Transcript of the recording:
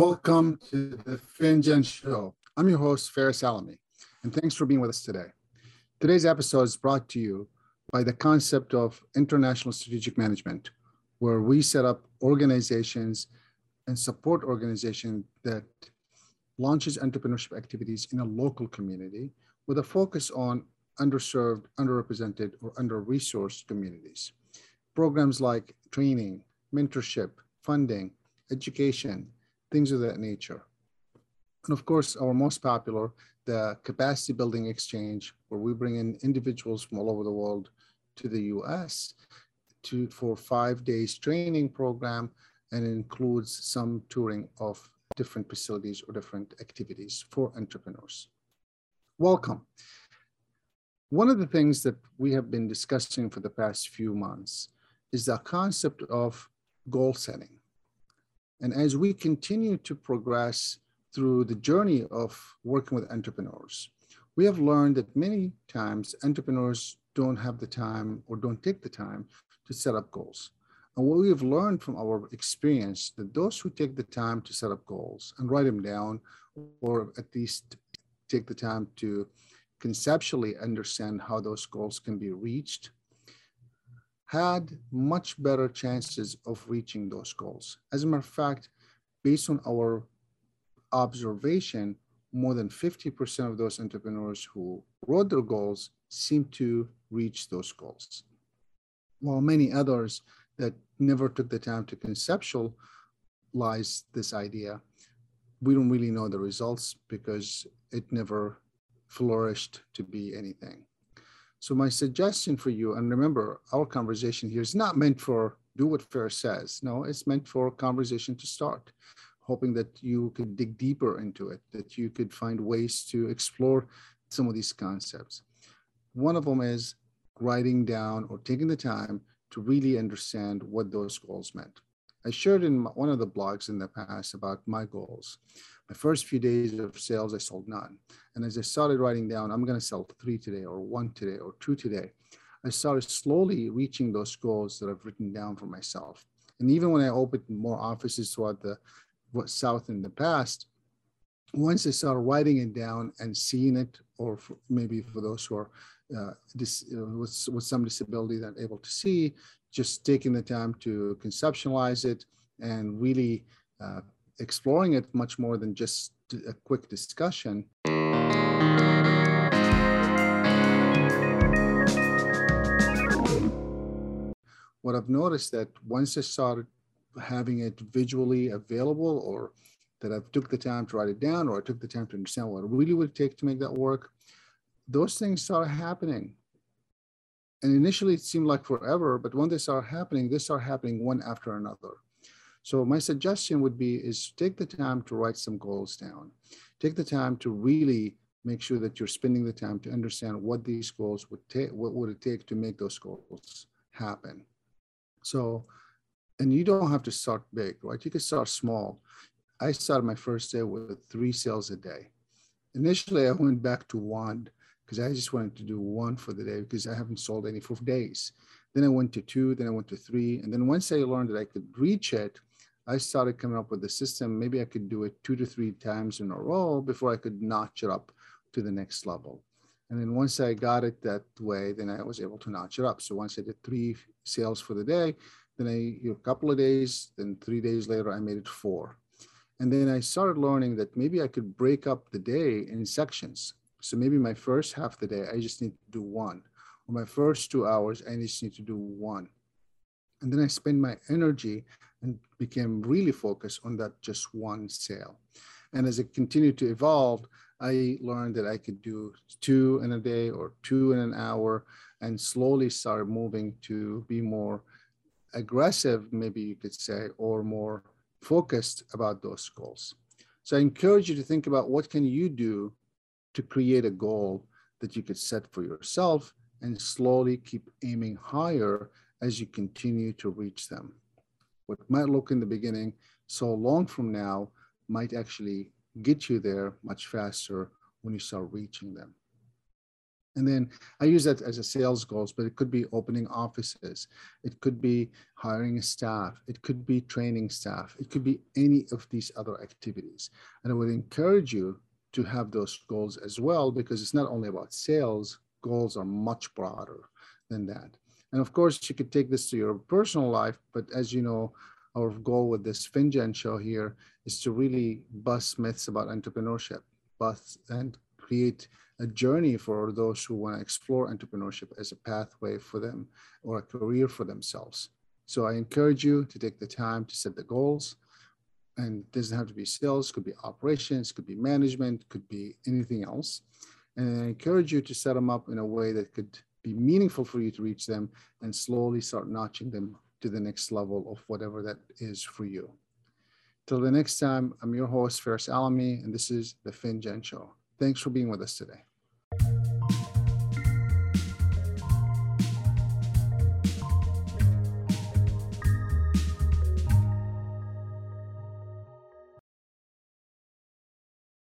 Welcome to the Finjan Show. I'm your host, Faris Alami, and thanks for being with us today. Today's episode is brought to you by the concept of international strategic management, where we set up organizations and support organizations that launches entrepreneurship activities in a local community with a focus on underserved, underrepresented, or under-resourced communities. Programs like training, mentorship, funding, education, things of that nature. And of course, our most popular, the capacity building exchange, where we bring in individuals from all over the world to the US to, for five days training program and includes some touring of different facilities or different activities for entrepreneurs. Welcome. One of the things that we have been discussing for the past few months is the concept of goal setting. And as we continue to progress through the journey of working with entrepreneurs, we have learned that many times entrepreneurs don't have the time or don't take the time to set up goals. And what we have learned from our experience that those who take the time to set up goals and write them down, or at least take the time to conceptually understand how those goals can be reached, had much better chances of reaching those goals. As a matter of fact, based on our observation, more than 50% of those entrepreneurs who wrote their goals seem to reach those goals. While many others that never took the time to conceptualize this idea, we don't really know the results because it never flourished to be anything. So my suggestion for you, and remember, our conversation here is not meant for do what Fair says. No, it's meant for conversation to start, hoping that you could dig deeper into it, that you could find ways to explore some of these concepts. One of them is writing down or taking the time to really understand what those goals meant. I shared in one of the blogs in the past about my goals. My first few days of sales, I sold none. And as I started writing down, I'm going to sell three today, or one today, or two today, I started slowly reaching those goals that I've written down for myself. And even when I opened more offices throughout the South in the past, once I started writing it down and seeing it, or maybe for those who are uh, dis, uh, with, with some disability that able to see, just taking the time to conceptualize it and really uh, exploring it much more than just a quick discussion. What I've noticed that once I started having it visually available or that I've took the time to write it down or I took the time to understand what it really would take to make that work, those things started happening. And initially it seemed like forever, but when they start happening, they start happening one after another. So my suggestion would be is take the time to write some goals down. Take the time to really make sure that you're spending the time to understand what these goals would take, what would it take to make those goals happen. So, and you don't have to start big, right? You can start small. I started my first day with three sales a day. Initially, I went back to one because I just wanted to do one for the day because I haven't sold any for days. Then I went to two, then I went to three. And then once I learned that I could reach it, I started coming up with a system. Maybe I could do it two to three times in a row before I could notch it up to the next level. And then once I got it that way, then I was able to notch it up. So once I did three sales for the day, then I, you know, a couple of days, then three days later, I made it four. And then I started learning that maybe I could break up the day in sections. So maybe my first half of the day, I just need to do one. Or my first two hours, I just need to do one. And then I spend my energy and became really focused on that just one sale. And as it continued to evolve, I learned that I could do two in a day or two in an hour and slowly started moving to be more aggressive, maybe you could say, or more focused about those goals. So I encourage you to think about what can you do to create a goal that you could set for yourself and slowly keep aiming higher as you continue to reach them. What might look in the beginning so long from now might actually get you there much faster when you start reaching them. And then I use that as a sales goals, but it could be opening offices. It could be hiring staff. It could be training staff. It could be any of these other activities. And I would encourage you to have those goals as well, because it's not only about sales, goals are much broader than that. And of course, you could take this to your personal life, but as you know, our goal with this Finjan show here is to really bust myths about entrepreneurship, bust and create a journey for those who want to explore entrepreneurship as a pathway for them or a career for themselves. So I encourage you to take the time to set the goals. And it doesn't have to be sales, could be operations, could be management, could be anything else. And I encourage you to set them up in a way that could be meaningful for you to reach them and slowly start notching them to the next level of whatever that is for you. Till the next time, I'm your host, Faris Alami, and this is the Finjan Show. Thanks for being with us today.